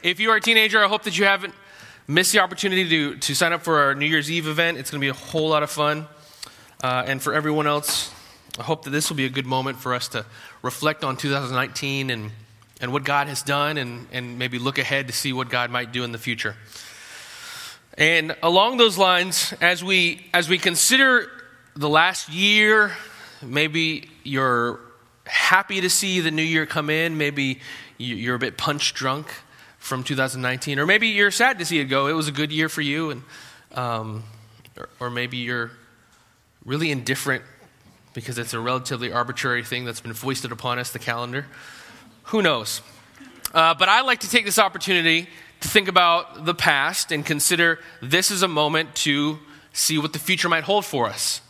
If you are a teenager, I hope that you haven't missed the opportunity to, to sign up for our New Year's Eve event. It's going to be a whole lot of fun. Uh, and for everyone else, I hope that this will be a good moment for us to reflect on 2019 and, and what God has done and, and maybe look ahead to see what God might do in the future. And along those lines, as we, as we consider the last year, maybe you're happy to see the new year come in, maybe you're a bit punch drunk from 2019, or maybe you're sad to see it go. It was a good year for you, and, um, or, or maybe you're really indifferent because it's a relatively arbitrary thing that's been foisted upon us, the calendar. Who knows? Uh, but I like to take this opportunity to think about the past and consider this is a moment to see what the future might hold for us.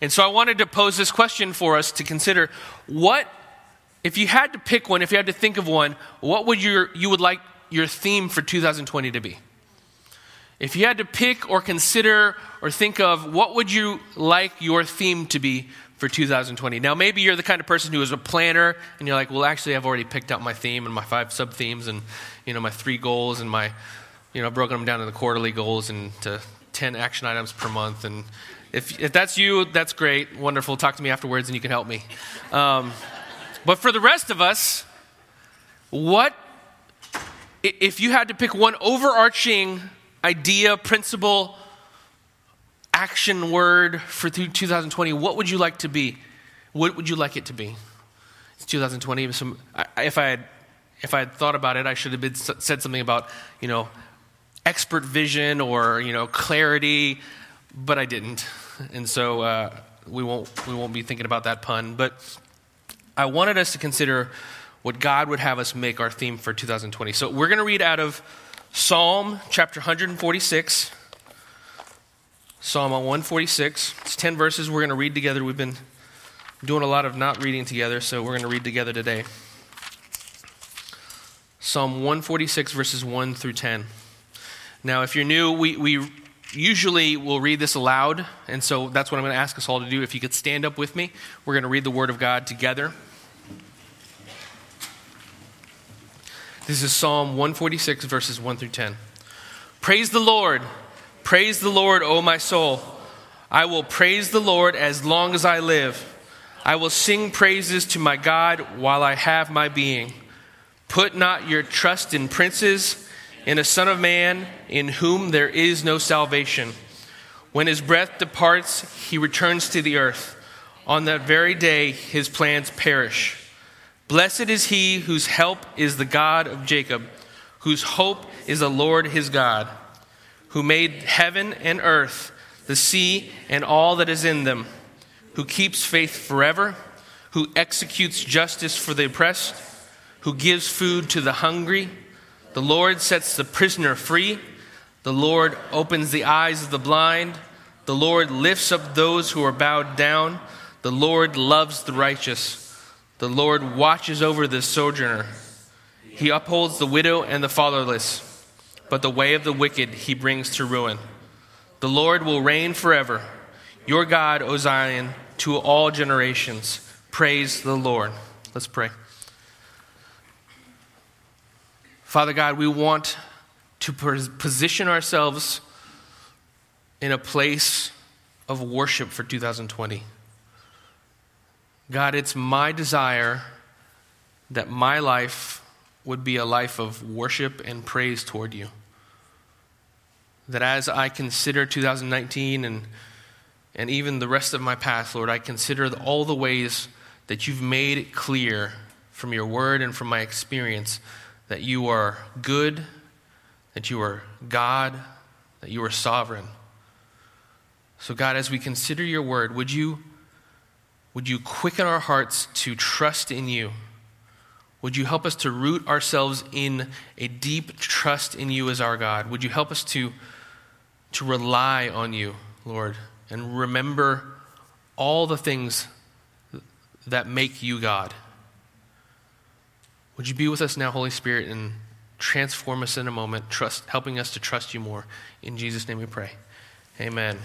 And so I wanted to pose this question for us to consider what if you had to pick one, if you had to think of one, what would your you would like your theme for 2020 to be? If you had to pick or consider or think of what would you like your theme to be for 2020. Now, maybe you're the kind of person who is a planner and you're like, well, actually, I've already picked out my theme and my five sub themes and, you know, my three goals and my, you know, I've broken them down into quarterly goals and to 10 action items per month. And if, if that's you, that's great. Wonderful. Talk to me afterwards and you can help me. Um, but for the rest of us, what, if you had to pick one overarching idea, principle, action word for 2020, what would you like to be? What would you like it to be? It's 2020. Some, if I had if I had thought about it, I should have been, said something about you know expert vision or you know clarity, but I didn't, and so uh, we won't we won't be thinking about that pun. But I wanted us to consider what God would have us make our theme for 2020. So we're going to read out of Psalm chapter 146. Psalm 146. It's 10 verses we're going to read together. We've been doing a lot of not reading together, so we're going to read together today. Psalm 146, verses 1 through 10. Now, if you're new, we, we usually will read this aloud, and so that's what I'm going to ask us all to do. If you could stand up with me, we're going to read the Word of God together. This is Psalm 146, verses 1 through 10. Praise the Lord. Praise the Lord, O my soul. I will praise the Lord as long as I live. I will sing praises to my God while I have my being. Put not your trust in princes, in a son of man in whom there is no salvation. When his breath departs, he returns to the earth. On that very day, his plans perish. Blessed is he whose help is the God of Jacob, whose hope is the Lord his God who made heaven and earth, the sea, and all that is in them, who keeps faith forever, who executes justice for the oppressed, who gives food to the hungry. The Lord sets the prisoner free. The Lord opens the eyes of the blind. The Lord lifts up those who are bowed down. The Lord loves the righteous. The Lord watches over the sojourner. He upholds the widow and the fatherless but the way of the wicked he brings to ruin. The Lord will reign forever. Your God, O Zion, to all generations. Praise the Lord. Let's pray. Father God, we want to position ourselves in a place of worship for 2020. God, it's my desire that my life would be a life of worship and praise toward you. That as I consider 2019 and, and even the rest of my past, Lord, I consider all the ways that you've made it clear from your word and from my experience that you are good, that you are God, that you are sovereign. So, God, as we consider your word, would you, would you quicken our hearts to trust in you? Would you help us to root ourselves in a deep trust in you as our God? Would you help us to, to rely on you, Lord, and remember all the things that make you God? Would you be with us now, Holy Spirit, and transform us in a moment, trust, helping us to trust you more? In Jesus' name we pray. Amen.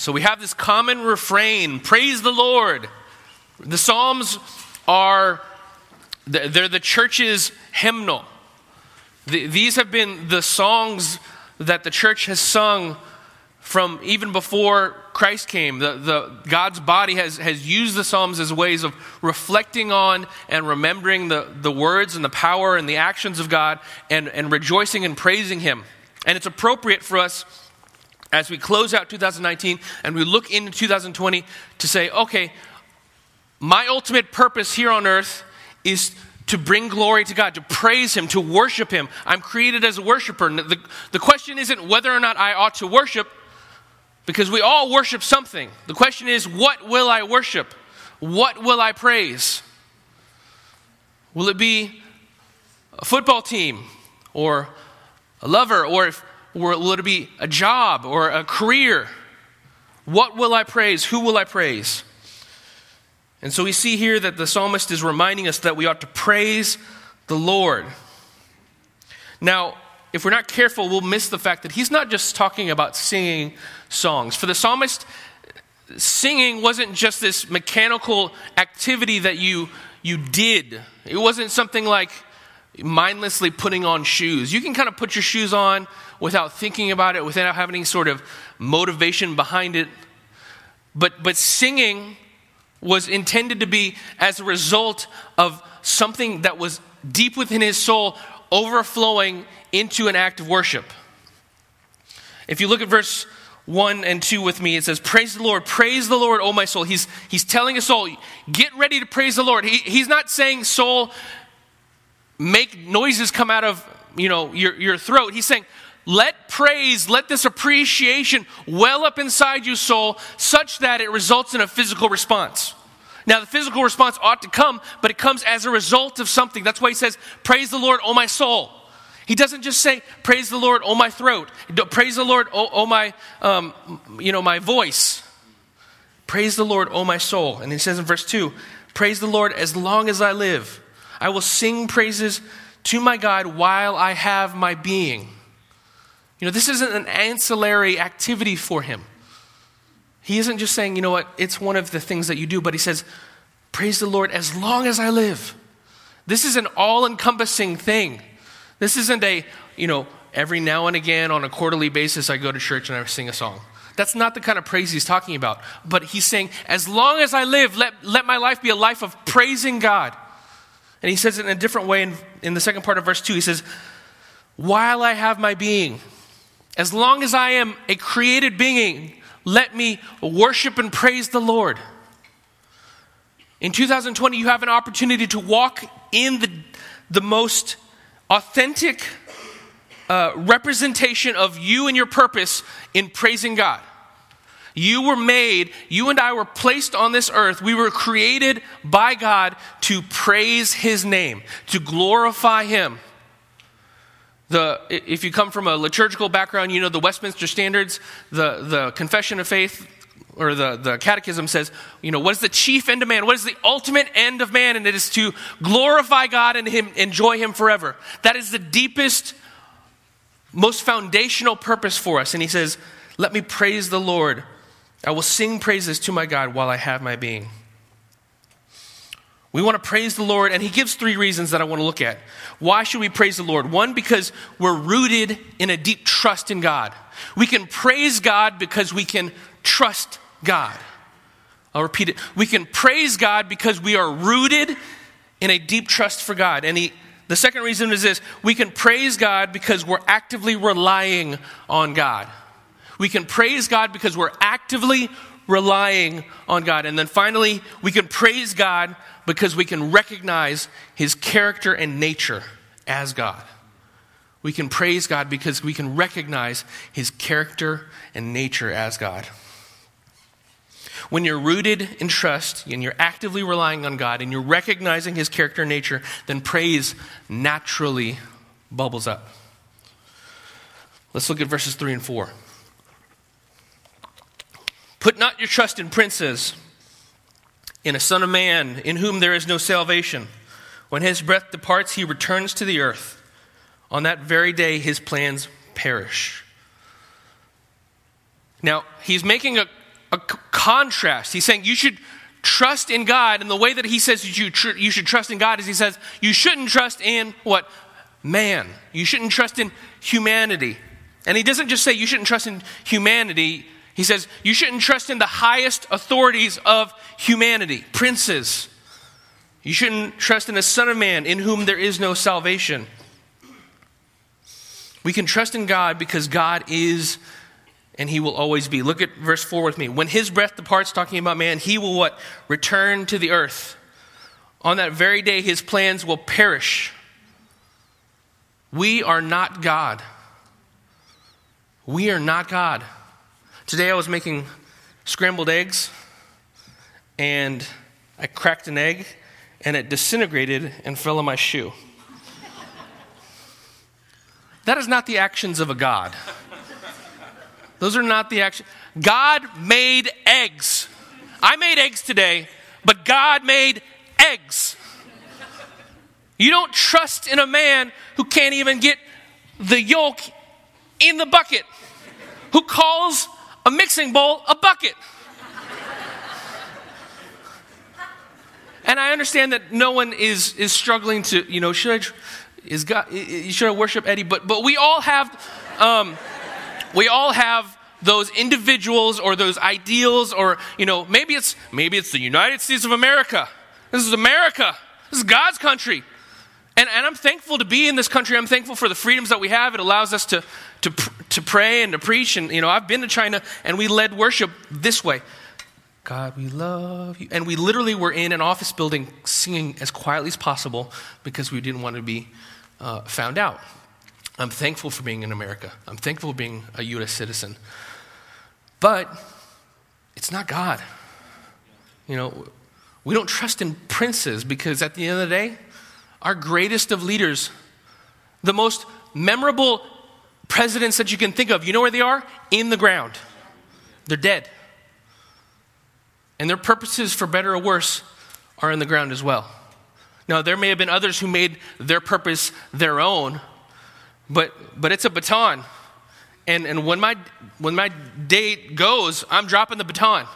So we have this common refrain praise the Lord. The Psalms are They're the church's hymnal. These have been the songs that the church has sung from even before Christ came. The, the, God's body has, has used the Psalms as ways of reflecting on and remembering the, the words and the power and the actions of God and, and rejoicing and praising Him. And it's appropriate for us as we close out 2019 and we look into 2020 to say, okay, my ultimate purpose here on earth is to bring glory to God, to praise Him, to worship Him. I'm created as a worshiper. The, the question isn't whether or not I ought to worship, because we all worship something. The question is, what will I worship? What will I praise? Will it be a football team or a lover or, if, or will it be a job or a career? What will I praise? Who will I praise? And so we see here that the psalmist is reminding us that we ought to praise the Lord. Now, if we're not careful, we'll miss the fact that he's not just talking about singing songs. For the psalmist, singing wasn't just this mechanical activity that you, you did, it wasn't something like mindlessly putting on shoes. You can kind of put your shoes on without thinking about it, without having any sort of motivation behind it. But, but singing was intended to be as a result of something that was deep within his soul overflowing into an act of worship. If you look at verse 1 and 2 with me, it says, Praise the Lord, praise the Lord, O my soul. He's, he's telling us all, get ready to praise the Lord. He, he's not saying, soul, make noises come out of you know your, your throat. He's saying, let praise, let this appreciation well up inside you, soul, such that it results in a physical response. Now, the physical response ought to come, but it comes as a result of something. That's why he says, Praise the Lord, O my soul. He doesn't just say, Praise the Lord, O my throat. Praise the Lord, O, o my, um, you know, my voice. Praise the Lord, O my soul. And he says in verse 2, Praise the Lord as long as I live. I will sing praises to my God while I have my being. You know, this isn't an ancillary activity for him. He isn't just saying, you know what, it's one of the things that you do, but he says, praise the Lord as long as I live. This is an all encompassing thing. This isn't a, you know, every now and again on a quarterly basis I go to church and I sing a song. That's not the kind of praise he's talking about. But he's saying, as long as I live, let, let my life be a life of praising God. And he says it in a different way in, in the second part of verse 2. He says, While I have my being, as long as I am a created being, let me worship and praise the Lord. In 2020, you have an opportunity to walk in the, the most authentic uh, representation of you and your purpose in praising God. You were made, you and I were placed on this earth. We were created by God to praise His name, to glorify Him. The, if you come from a liturgical background, you know the Westminster Standards, the, the Confession of Faith, or the, the Catechism says, you know, what is the chief end of man? What is the ultimate end of man? And it is to glorify God and him, enjoy Him forever. That is the deepest, most foundational purpose for us. And He says, let me praise the Lord. I will sing praises to my God while I have my being. We want to praise the Lord, and he gives three reasons that I want to look at. Why should we praise the Lord? One, because we're rooted in a deep trust in God. We can praise God because we can trust God. I'll repeat it. We can praise God because we are rooted in a deep trust for God. And he, the second reason is this we can praise God because we're actively relying on God. We can praise God because we're actively relying on God. And then finally, we can praise God because we can recognize his character and nature as God. We can praise God because we can recognize his character and nature as God. When you're rooted in trust and you're actively relying on God and you're recognizing his character and nature, then praise naturally bubbles up. Let's look at verses 3 and 4. Put not your trust in princes, in a son of man, in whom there is no salvation. When his breath departs, he returns to the earth. On that very day, his plans perish. Now, he's making a, a contrast. He's saying you should trust in God, and the way that he says you, tr- you should trust in God is he says you shouldn't trust in what? Man. You shouldn't trust in humanity. And he doesn't just say you shouldn't trust in humanity, he says you shouldn't trust in the highest authorities of humanity, princes. You shouldn't trust in a son of man in whom there is no salvation. We can trust in God because God is and he will always be. Look at verse 4 with me. When his breath departs, talking about man, he will what? Return to the earth. On that very day, his plans will perish. We are not God. We are not God. Today I was making scrambled eggs and I cracked an egg and it disintegrated and fell on my shoe. That is not the actions of a God. Those are not the actions. God made eggs. I made eggs today, but God made eggs. You don't trust in a man who can't even get the yolk in the bucket, who calls a mixing bowl a bucket. And I understand that no one is, is struggling to, you know, should I, is God, should I worship Eddie? But, but we all have, um, we all have those individuals or those ideals or, you know, maybe it's, maybe it's the United States of America. This is America. This is God's country. And, and I'm thankful to be in this country. I'm thankful for the freedoms that we have. It allows us to, to, to pray and to preach. And, you know, I've been to China and we led worship this way. God, we love you. And we literally were in an office building singing as quietly as possible because we didn't want to be uh, found out. I'm thankful for being in America. I'm thankful for being a U.S. citizen. But it's not God. You know, we don't trust in princes because at the end of the day, our greatest of leaders, the most memorable presidents that you can think of, you know where they are? In the ground. They're dead. And their purposes, for better or worse, are in the ground as well. Now, there may have been others who made their purpose their own, but, but it's a baton. And, and when, my, when my date goes, I'm dropping the baton.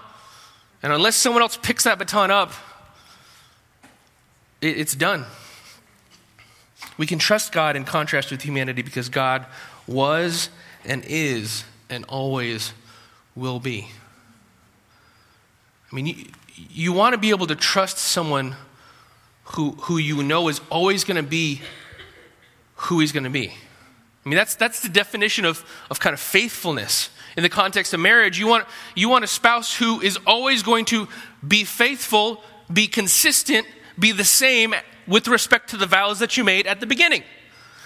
And unless someone else picks that baton up, it, it's done. We can trust God in contrast with humanity because God was and is and always will be. I mean, you, you want to be able to trust someone who, who you know is always going to be who he's going to be. I mean, that's, that's the definition of, of kind of faithfulness. In the context of marriage, you want, you want a spouse who is always going to be faithful, be consistent, be the same with respect to the vows that you made at the beginning.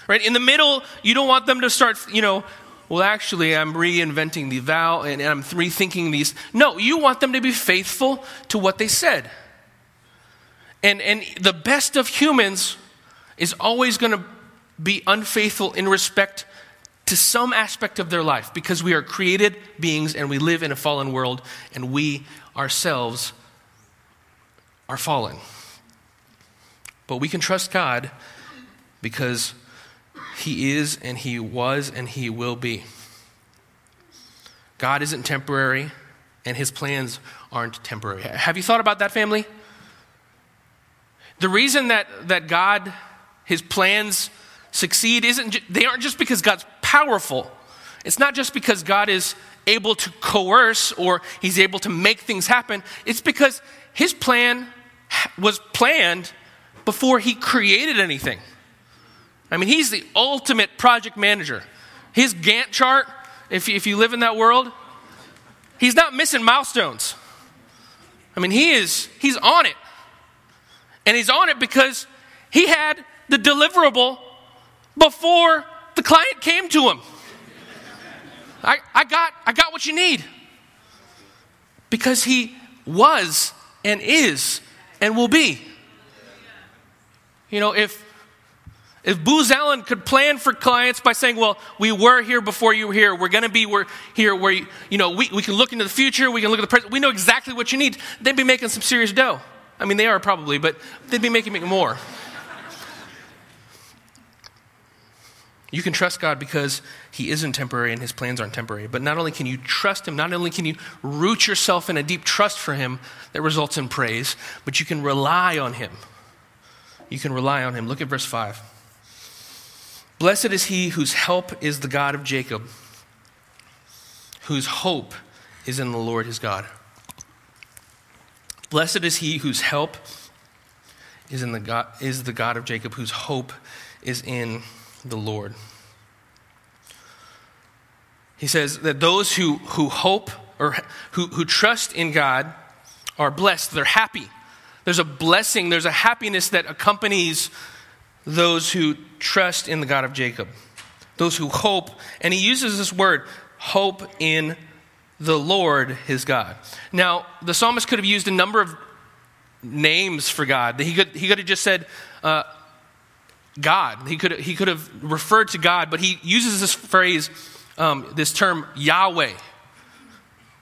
Right? In the middle, you don't want them to start, you know, well, actually, I'm reinventing the vow and I'm rethinking these. No, you want them to be faithful to what they said. And, and the best of humans is always going to be unfaithful in respect to some aspect of their life because we are created beings and we live in a fallen world and we ourselves are fallen. But we can trust God because He is and He was and He will be. God isn't temporary and His plans aren't temporary. Have you thought about that, family? The reason that, that God, his plans succeed isn't, they aren't just because God's powerful. It's not just because God is able to coerce or he's able to make things happen. It's because his plan was planned before he created anything. I mean, he's the ultimate project manager. His Gantt chart, if, if you live in that world, he's not missing milestones. I mean, he is, he's on it. And he's on it because he had the deliverable before the client came to him. I, I, got, I got what you need. Because he was and is and will be. You know, if if Booz Allen could plan for clients by saying, well, we were here before you were here, we're going to be we're here where, you, you know, we, we can look into the future, we can look at the present, we know exactly what you need, they'd be making some serious dough. I mean, they are probably, but they'd be making more. You can trust God because He isn't temporary and His plans aren't temporary. But not only can you trust Him, not only can you root yourself in a deep trust for Him that results in praise, but you can rely on Him. You can rely on Him. Look at verse 5. Blessed is he whose help is the God of Jacob, whose hope is in the Lord his God. Blessed is he whose help is in the God is the God of Jacob, whose hope is in the Lord. He says that those who, who hope or who, who trust in God are blessed. They're happy. There's a blessing, there's a happiness that accompanies those who trust in the God of Jacob, those who hope. And he uses this word, hope in the Lord his God. Now, the psalmist could have used a number of names for God. He could, he could have just said, uh, God. He could, he could have referred to God, but he uses this phrase, um, this term, Yahweh.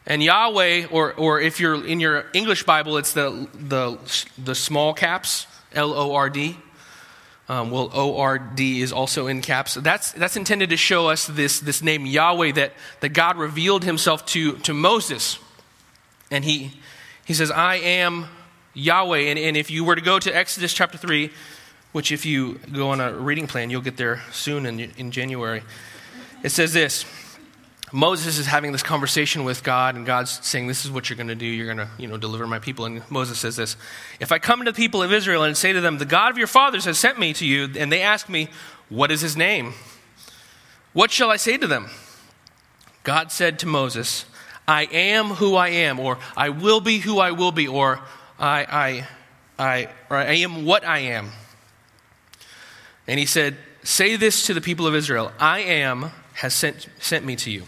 And Yahweh, or, or if you're in your English Bible, it's the, the, the small caps, L O R D. Um, well, O R D is also in caps. That's, that's intended to show us this, this name Yahweh that, that God revealed himself to, to Moses. And he, he says, I am Yahweh. And, and if you were to go to Exodus chapter 3, which if you go on a reading plan, you'll get there soon in, in January. It says this Moses is having this conversation with God, and God's saying, This is what you're going to do. You're going to you know, deliver my people. And Moses says this If I come to the people of Israel and say to them, The God of your fathers has sent me to you, and they ask me, What is his name? What shall I say to them? God said to Moses, I am who I am, or I will be who I will be, or I, I, I, or I am what I am. And he said, Say this to the people of Israel I am has sent, sent me to you.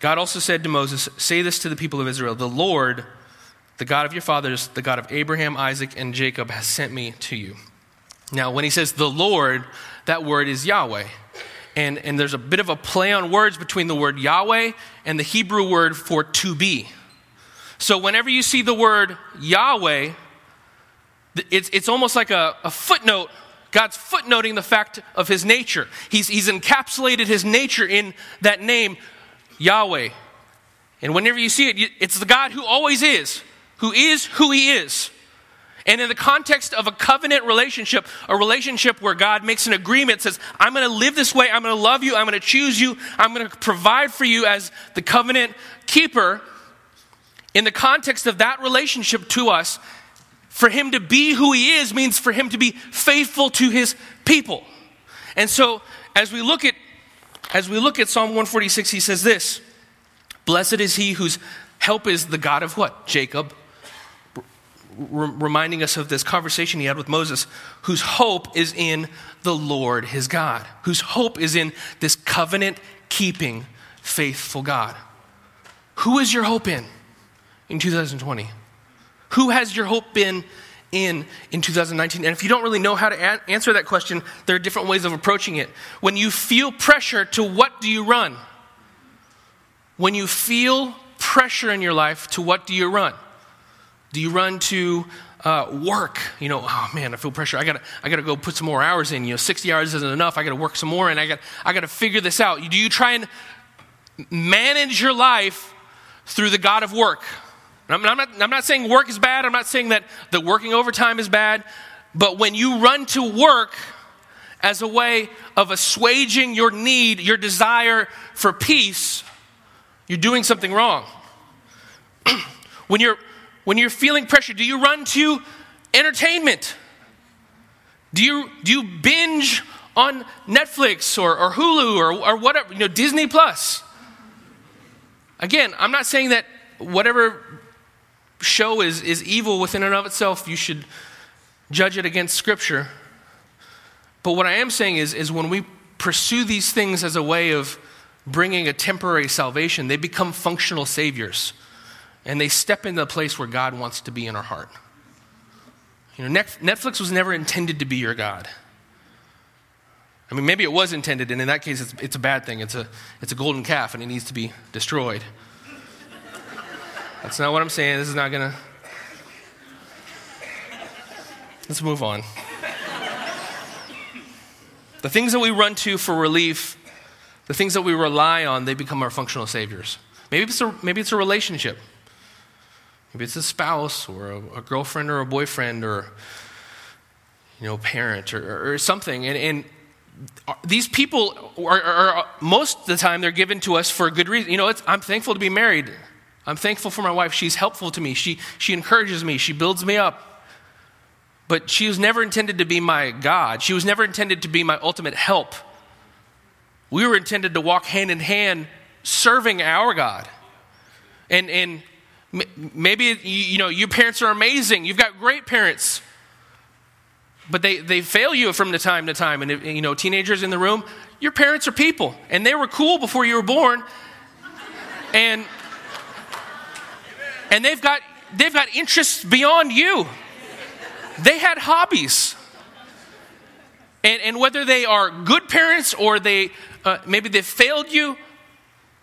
God also said to Moses, Say this to the people of Israel The Lord, the God of your fathers, the God of Abraham, Isaac, and Jacob, has sent me to you. Now, when he says the Lord, that word is Yahweh. And, and there's a bit of a play on words between the word Yahweh and the Hebrew word for to be. So, whenever you see the word Yahweh, it's, it's almost like a, a footnote. God's footnoting the fact of his nature. He's, he's encapsulated his nature in that name, Yahweh. And whenever you see it, it's the God who always is, who is who he is. And in the context of a covenant relationship, a relationship where God makes an agreement, says, I'm going to live this way, I'm going to love you, I'm going to choose you, I'm going to provide for you as the covenant keeper. In the context of that relationship to us, for him to be who he is means for him to be faithful to his people. And so as we look at as we look at Psalm 146 he says this, blessed is he whose help is the God of what? Jacob. R- reminding us of this conversation he had with Moses, whose hope is in the Lord his God, whose hope is in this covenant keeping, faithful God. Who is your hope in in 2020? Who has your hope been in in 2019? And if you don't really know how to a- answer that question, there are different ways of approaching it. When you feel pressure, to what do you run? When you feel pressure in your life, to what do you run? Do you run to uh, work? You know, oh man, I feel pressure. I gotta, I gotta go put some more hours in. You know, 60 hours isn't enough. I gotta work some more, and I got, I gotta figure this out. Do you try and manage your life through the God of work? I'm not, I'm not saying work is bad. I'm not saying that the working overtime is bad. But when you run to work as a way of assuaging your need, your desire for peace, you're doing something wrong. when, you're, when you're feeling pressure, do you run to entertainment? Do you, do you binge on Netflix or, or Hulu or, or whatever, you know, Disney Plus? Again, I'm not saying that whatever show is, is evil within and of itself, you should judge it against Scripture. But what I am saying is, is when we pursue these things as a way of bringing a temporary salvation, they become functional saviors. And they step into the place where God wants to be in our heart. You know, Netflix was never intended to be your God. I mean, maybe it was intended, and in that case, it's, it's a bad thing. It's a, it's a golden calf, and it needs to be destroyed. That's not what I'm saying. This is not going to. Let's move on. The things that we run to for relief, the things that we rely on, they become our functional saviors. Maybe it's a, maybe it's a relationship. Maybe it's a spouse or a, a girlfriend or a boyfriend or you know, parent or, or something. And, and, these people are, are, are, most of the time they're given to us for a good reason. You know, I'm thankful to be married. I'm thankful for my wife. She's helpful to me. She, she encourages me. She builds me up. But she was never intended to be my God. She was never intended to be my ultimate help. We were intended to walk hand in hand serving our God. And, and maybe, you know, your parents are amazing. You've got great parents. But they, they fail you from the time to time. And, you know, teenagers in the room, your parents are people. And they were cool before you were born. And, and they've got, they've got interests beyond you. They had hobbies. And, and whether they are good parents or they uh, maybe they failed you,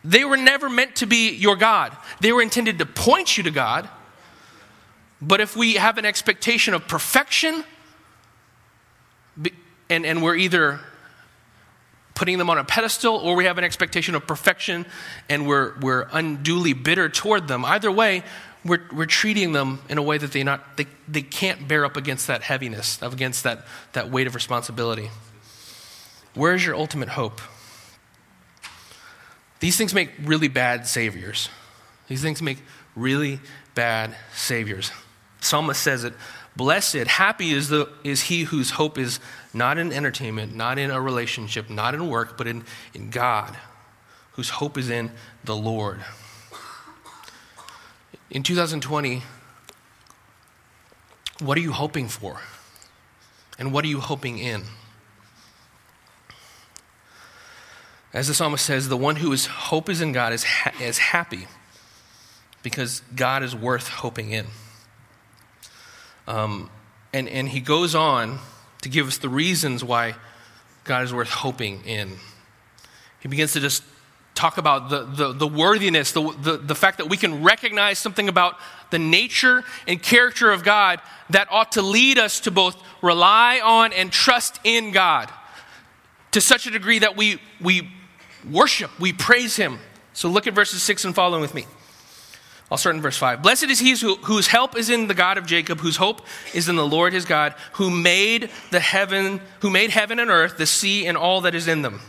they were never meant to be your God. They were intended to point you to God. But if we have an expectation of perfection, and, and we're either putting them on a pedestal or we have an expectation of perfection and we're, we're unduly bitter toward them, either way, we're, we're treating them in a way that they, not, they, they can't bear up against that heaviness, against that, that weight of responsibility. Where's your ultimate hope? These things make really bad saviors. These things make really bad saviors. Psalmist says it Blessed, happy is, the, is he whose hope is not in entertainment, not in a relationship, not in work, but in, in God, whose hope is in the Lord. In 2020, what are you hoping for? And what are you hoping in? As the psalmist says, the one whose hope is in God is, ha- is happy because God is worth hoping in. Um, and, and he goes on to give us the reasons why God is worth hoping in. He begins to just talk about the, the, the worthiness, the, the, the fact that we can recognize something about the nature and character of God that ought to lead us to both rely on and trust in God to such a degree that we, we worship, we praise Him. So look at verses 6 and following with me. I'll start in verse 5. Blessed is he who, whose help is in the God of Jacob, whose hope is in the Lord his God, who made the heaven, who made heaven and earth, the sea and all that is in them.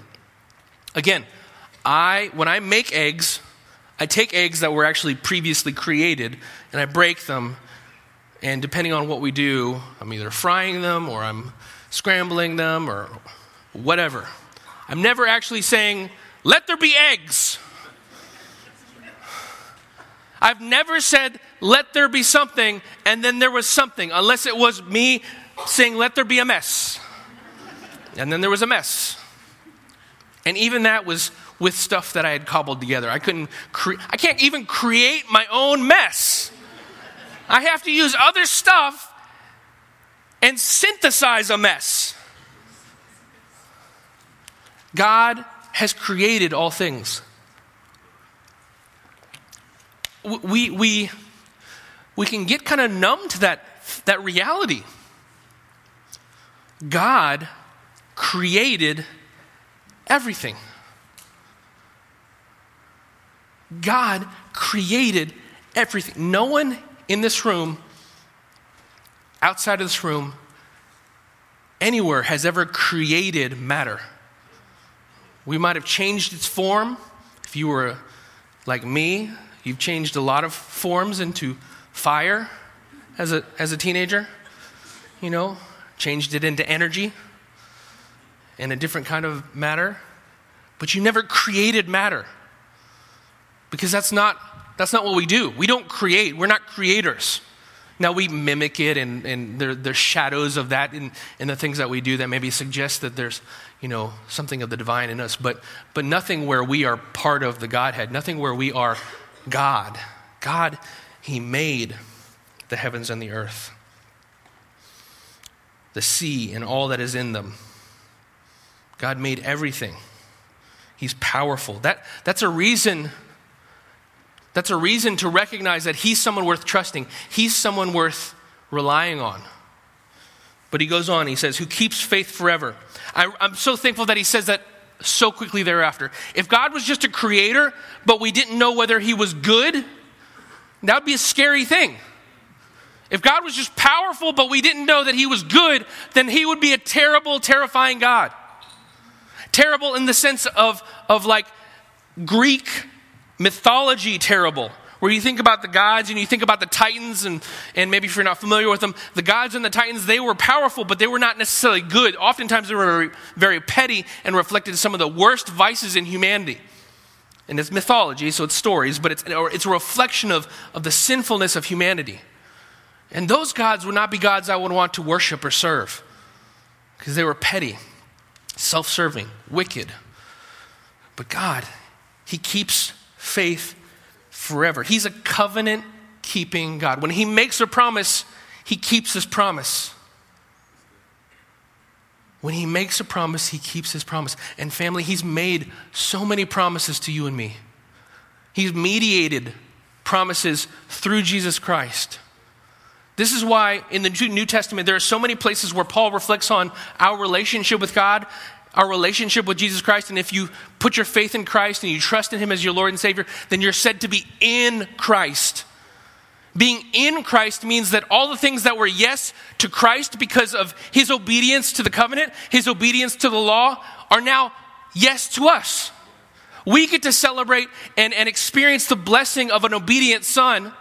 Again, I when I make eggs, I take eggs that were actually previously created and I break them. And depending on what we do, I'm either frying them or I'm scrambling them or whatever. I'm never actually saying, let there be eggs. I've never said, let there be something, and then there was something, unless it was me saying, let there be a mess. And then there was a mess. And even that was with stuff that I had cobbled together. I couldn't cre- I can't even create my own mess. I have to use other stuff and synthesize a mess. God has created all things we, we, we can get kind of numb to that, that reality. God created everything. God created everything. No one in this room, outside of this room, anywhere has ever created matter. We might have changed its form. If you were like me, You've changed a lot of forms into fire as a, as a teenager, you know, changed it into energy and a different kind of matter. But you never created matter because that's not, that's not what we do. We don't create, we're not creators. Now we mimic it, and, and there, there's shadows of that in, in the things that we do that maybe suggest that there's, you know, something of the divine in us, but, but nothing where we are part of the Godhead, nothing where we are God. God, He made the heavens and the earth, the sea and all that is in them. God made everything. He's powerful. That, that's a reason. That's a reason to recognize that he's someone worth trusting. He's someone worth relying on. But he goes on, he says, Who keeps faith forever. I, I'm so thankful that he says that so quickly thereafter. If God was just a creator, but we didn't know whether he was good, that would be a scary thing. If God was just powerful, but we didn't know that he was good, then he would be a terrible, terrifying God. Terrible in the sense of, of like Greek mythology terrible, where you think about the gods and you think about the titans, and, and maybe if you're not familiar with them, the gods and the titans, they were powerful, but they were not necessarily good. Oftentimes they were very, very petty and reflected some of the worst vices in humanity. And it's mythology, so it's stories, but it's, it's a reflection of, of the sinfulness of humanity. And those gods would not be gods I would want to worship or serve because they were petty, self serving, wicked. But God, He keeps faith forever. He's a covenant keeping God. When He makes a promise, He keeps His promise. When He makes a promise, He keeps His promise. And family, He's made so many promises to you and me. He's mediated promises through Jesus Christ. This is why in the New Testament there are so many places where Paul reflects on our relationship with God, our relationship with Jesus Christ. And if you put your faith in Christ and you trust in Him as your Lord and Savior, then you're said to be in Christ. Being in Christ means that all the things that were yes to Christ because of His obedience to the covenant, His obedience to the law, are now yes to us. We get to celebrate and, and experience the blessing of an obedient son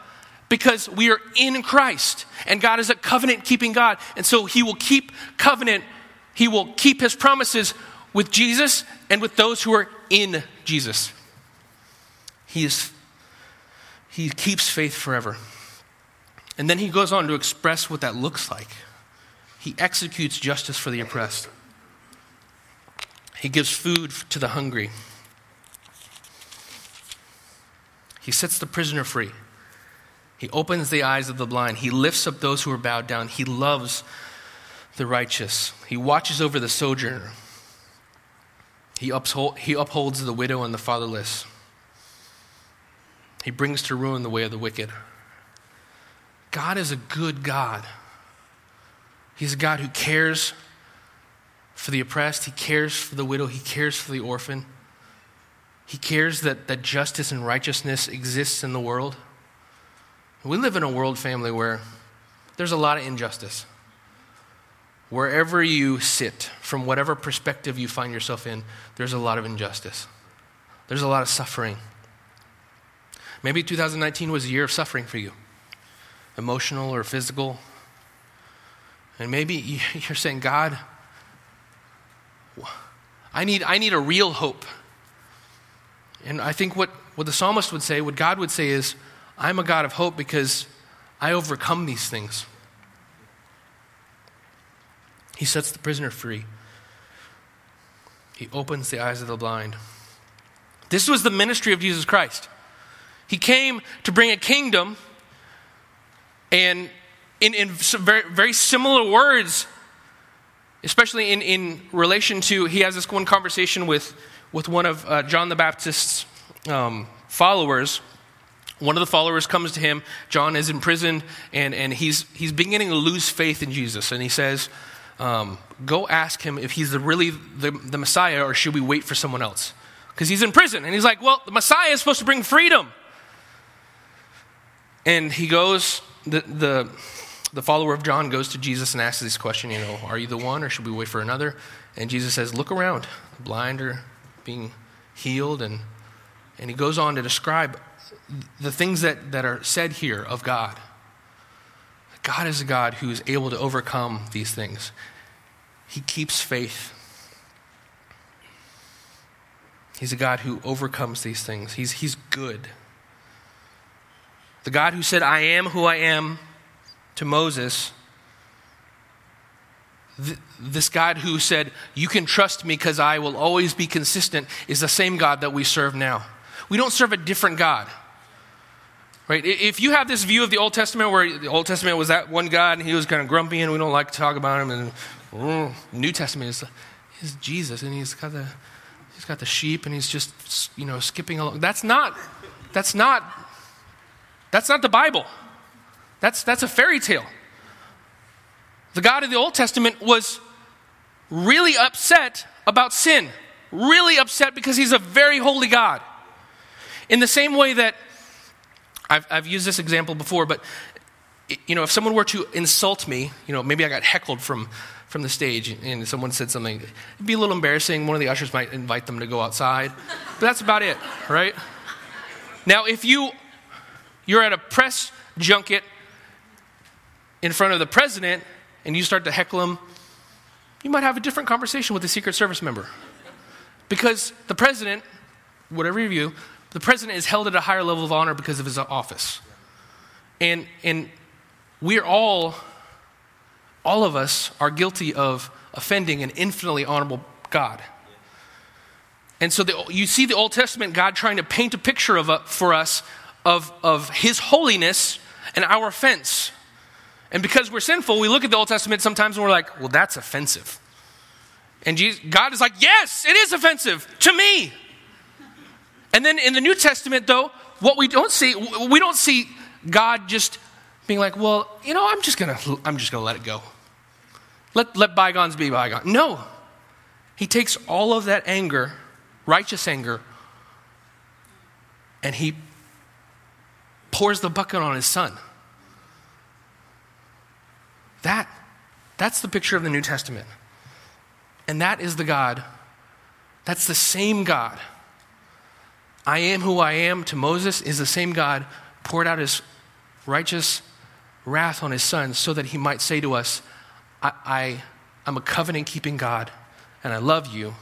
because we are in Christ. And God is a covenant keeping God. And so He will keep covenant, He will keep His promises with Jesus and with those who are in Jesus. He, is, he keeps faith forever. And then He goes on to express what that looks like. He executes justice for the oppressed. He gives food to the hungry. He sets the prisoner free. He opens the eyes of the blind. He lifts up those who are bowed down. He loves the righteous. He watches over the sojourner. He, uphold, he upholds the widow and the fatherless. He brings to ruin the way of the wicked. God is a good God. He's a God who cares for the oppressed, He cares for the widow, He cares for the orphan. He cares that, that justice and righteousness exists in the world. We live in a world family where there's a lot of injustice. Wherever you sit, from whatever perspective you find yourself in, there's a lot of injustice. There's a lot of suffering. Maybe 2019 was a year of suffering for you, emotional or physical. And maybe you're saying, God, I need, I need a real hope. And I think what, what the psalmist would say, what God would say is, I'm a God of hope because I overcome these things. He sets the prisoner free. He opens the eyes of the blind. This was the ministry of Jesus Christ. He came to bring a kingdom, and in, in very, very similar words, especially in, in relation to, he has this one conversation with, with one of uh, John the Baptist's um, followers one of the followers comes to him. John is imprisoned, and, and he's, he's beginning to lose faith in Jesus. And he says, um, Go ask him if he's the, really the, the Messiah, or should we wait for someone else? Because he's in prison. And he's like, Well, the Messiah is supposed to bring freedom. And he goes, the, the, the follower of John goes to Jesus and asks this question, you know, Are you the one, or should we wait for another? And Jesus says, Look around. The blind are being healed. And, and he goes on to describe the things that, that are said here of God. God is a God who is able to overcome these things. He keeps faith. He's a God who overcomes these things. He's, he's good. The God who said, I am who I am to Moses, th- this God who said, You can trust me because I will always be consistent, is the same God that we serve now. We don't serve a different God. Right? If you have this view of the Old Testament where the Old Testament was that one God and he was kind of grumpy and we don't like to talk about him, and mm, New Testament is, is Jesus and he's got the he's got the sheep and he's just you know skipping along. That's not that's not that's not the Bible. That's that's a fairy tale. The God of the Old Testament was really upset about sin, really upset because he's a very holy God. In the same way that I've, I've used this example before, but you know, if someone were to insult me, you know, maybe I got heckled from, from the stage and someone said something, it'd be a little embarrassing. One of the ushers might invite them to go outside, but that's about it, right? Now, if you, you're at a press junket in front of the president and you start to heckle him, you might have a different conversation with the Secret Service member. Because the president, whatever you view, the president is held at a higher level of honor because of his office. And, and we're all, all of us are guilty of offending an infinitely honorable God. And so the, you see the Old Testament God trying to paint a picture of, uh, for us of, of his holiness and our offense. And because we're sinful, we look at the Old Testament sometimes and we're like, well, that's offensive. And Jesus, God is like, yes, it is offensive to me. And then in the New Testament, though, what we don't see, we don't see God just being like, well, you know, I'm just gonna, I'm just gonna let it go. Let, let bygones be bygones. No. He takes all of that anger, righteous anger, and he pours the bucket on his son. That, that's the picture of the New Testament. And that is the God, that's the same God. I am who I am to Moses is the same God poured out his righteous wrath on his son so that he might say to us, I, I, I'm a covenant keeping God and I love you.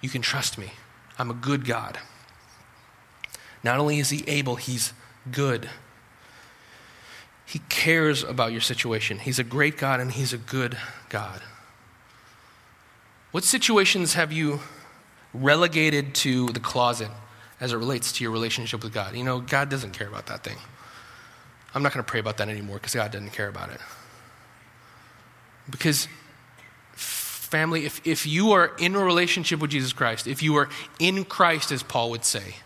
You can trust me. I'm a good God. Not only is he able, he's good. He cares about your situation. He's a great God and he's a good God. What situations have you relegated to the closet as it relates to your relationship with God? You know, God doesn't care about that thing. I'm not going to pray about that anymore because God doesn't care about it. Because, family, if, if you are in a relationship with Jesus Christ, if you are in Christ, as Paul would say,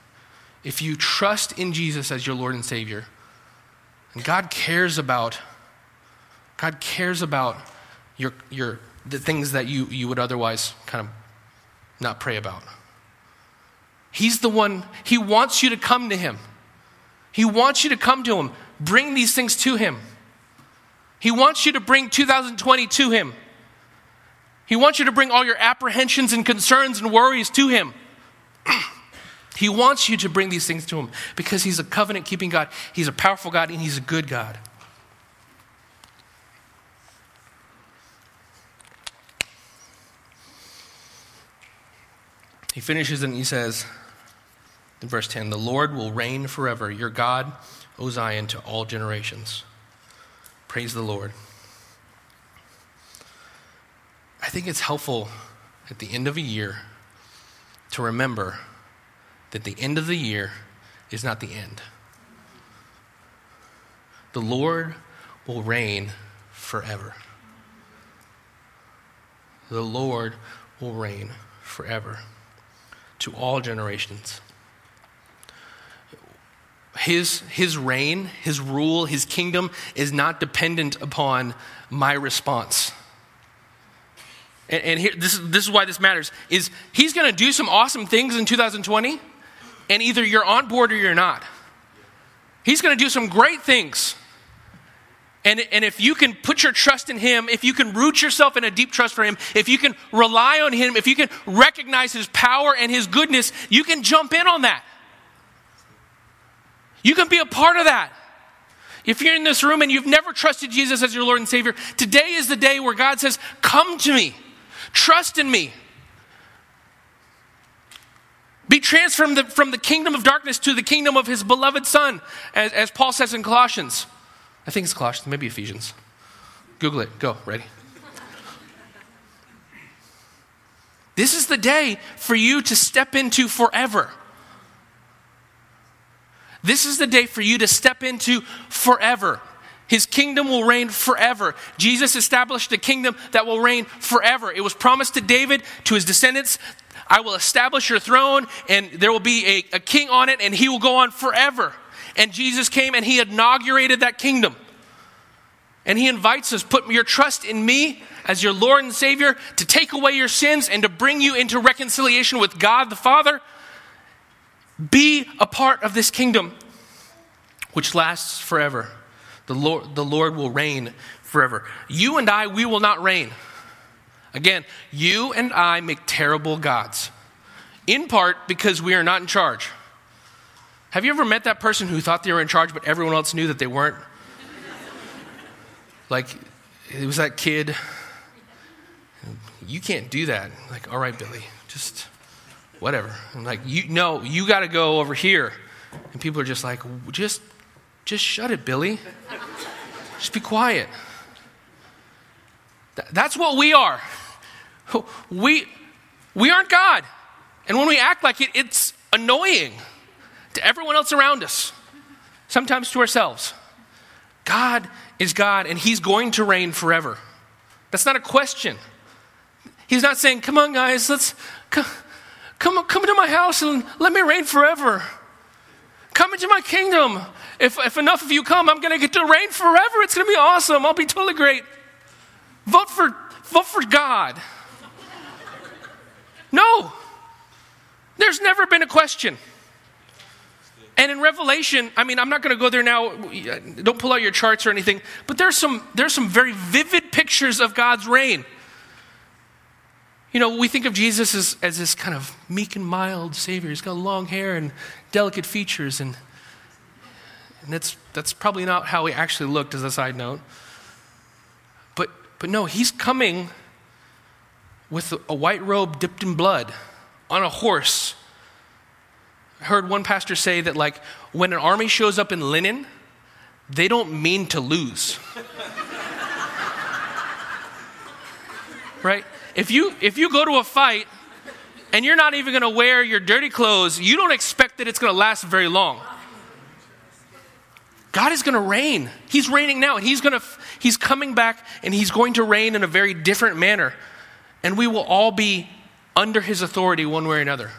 if you trust in Jesus as your Lord and Savior, and God cares about, God cares about your, your, the things that you, you would otherwise kind of not pray about. He's the one, He wants you to come to Him. He wants you to come to Him. Bring these things to Him. He wants you to bring 2020 to Him. He wants you to bring all your apprehensions and concerns and worries to Him. He wants you to bring these things to Him because He's a covenant keeping God, He's a powerful God, and He's a good God. He finishes and he says in verse 10 The Lord will reign forever, your God, O Zion, to all generations. Praise the Lord. I think it's helpful at the end of a year to remember that the end of the year is not the end. The Lord will reign forever. The Lord will reign forever to all generations. His, his reign, his rule, his kingdom is not dependent upon my response. And, and here, this, this is why this matters, is he's going to do some awesome things in 2020 and either you're on board or you're not. He's going to do some great things. And, and if you can put your trust in Him, if you can root yourself in a deep trust for Him, if you can rely on Him, if you can recognize His power and His goodness, you can jump in on that. You can be a part of that. If you're in this room and you've never trusted Jesus as your Lord and Savior, today is the day where God says, Come to me, trust in me. Be transformed from the, from the kingdom of darkness to the kingdom of his beloved Son, as, as Paul says in Colossians. I think it's Colossians, maybe Ephesians. Google it. Go. Ready? This is the day for you to step into forever. This is the day for you to step into forever. His kingdom will reign forever. Jesus established a kingdom that will reign forever. It was promised to David, to his descendants, I will establish your throne, and there will be a, a king on it, and he will go on forever. And Jesus came and he inaugurated that kingdom. And he invites us, put your trust in me as your Lord and Savior to take away your sins and to bring you into reconciliation with God the Father. Be a part of this kingdom which lasts forever. The Lord, the Lord will reign forever. You and I, we will not reign. Again, you and I make terrible gods, in part because we are not in charge. Have you ever met that person who thought they were in charge, but everyone else knew that they weren't? like, it was that kid. You can't do that. Like, all right, Billy, just whatever. I'm like, you no, you got to go over here. And people are just like, just, just shut it, Billy. Just be quiet. That's what we are. We, we aren't God. And when we act like it, it's annoying to everyone else around us, sometimes to ourselves. God is God, and He's going to reign forever. That's not a question. He's not saying, Come on, guys, let's come, come, come into my house and let me reign forever. Come into my kingdom. If, if enough of you come, I'm going to get to reign forever. It's going to be awesome. I'll be totally great. Vote for, vote for God. No. There's never been a question. And in Revelation, I mean, I'm not going to go there now. Don't pull out your charts or anything, but there's some there's some very vivid pictures of God's reign. You know, we think of Jesus as, as this kind of meek and mild Savior. He's got long hair and delicate features, and, and that's, that's probably not how he actually looked, as a side note. But, but no, he's coming with a, white robe dipped in blood on a horse. Heard one pastor say that, like, when an army shows up in linen, they don't mean to lose. right? If you, if you go to a fight and you're not even going to wear your dirty clothes, you don't expect that it's going to last very long. God is going to reign. He's reigning now, and he's to he's coming back and he's going to reign in a very different manner. And we will all be under his authority one way or another.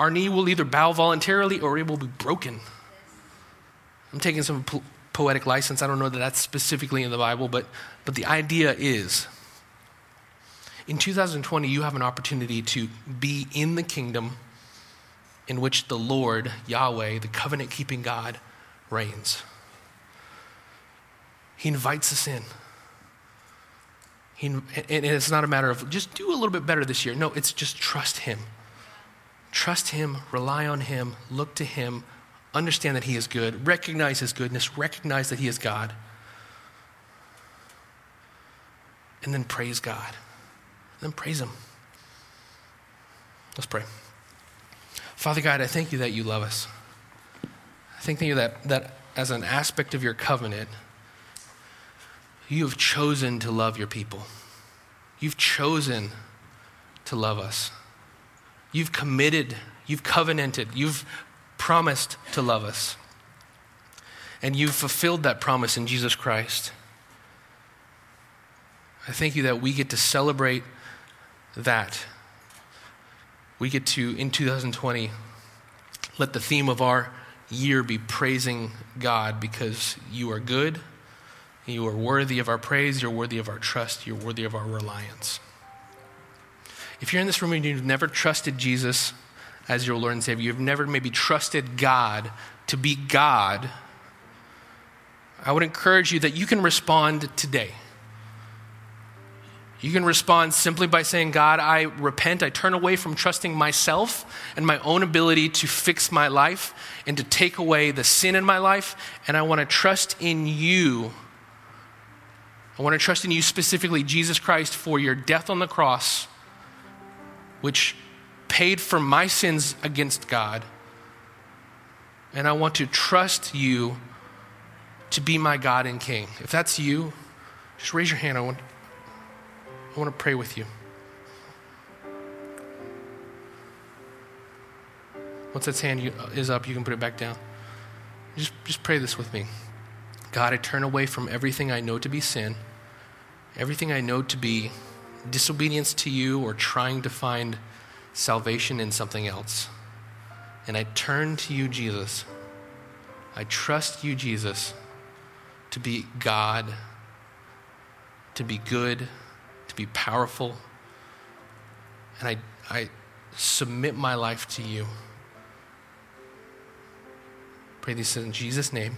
Our knee will either bow voluntarily or it will be broken. I'm taking some poetic license. I don't know that that's specifically in the Bible, but, but the idea is in 2020, you have an opportunity to be in the kingdom in which the Lord, Yahweh, the covenant keeping God, reigns. He invites us in. He, and it's not a matter of just do a little bit better this year. No, it's just trust Him. Trust Him, rely on Him, look to Him, understand that He is good, recognize His goodness, recognize that He is God, and then praise God. Then praise Him. Let's pray. Father God, I thank you that you love us. I thank you that, that as an aspect of your covenant, you have chosen to love your people. You've chosen to love us. You've committed, you've covenanted, you've promised to love us. And you've fulfilled that promise in Jesus Christ. I thank you that we get to celebrate that. We get to, in 2020, let the theme of our year be praising God because you are good, you are worthy of our praise, you're worthy of our trust, you're worthy of our reliance. If you're in this room and you've never trusted Jesus, as your Lord and Savior, you've never maybe trusted God to be God, I would encourage you that you can respond today. You can respond simply by saying, God, I repent. I turn away from trusting myself and my own ability to fix my life and to take away the sin in my life. And I want to trust in you. I want to trust in you specifically, Jesus Christ, for your death on the cross, which paid for my sins against God. And I want to trust you to be my God and King. If that's you, just raise your hand. I want, I want to pray with you. Once that hand uh, is up, you can put it back down. Just, just pray this with me. God, I turn away from everything I know to be sin, everything I know to be disobedience to you or trying to find salvation in something else. And I turn to you, Jesus. I trust you, Jesus, to be God, to be good, to be powerful. And I, I submit my life to you. Pray these in Jesus' name.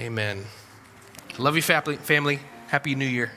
Amen. Love you, family. Happy New Year.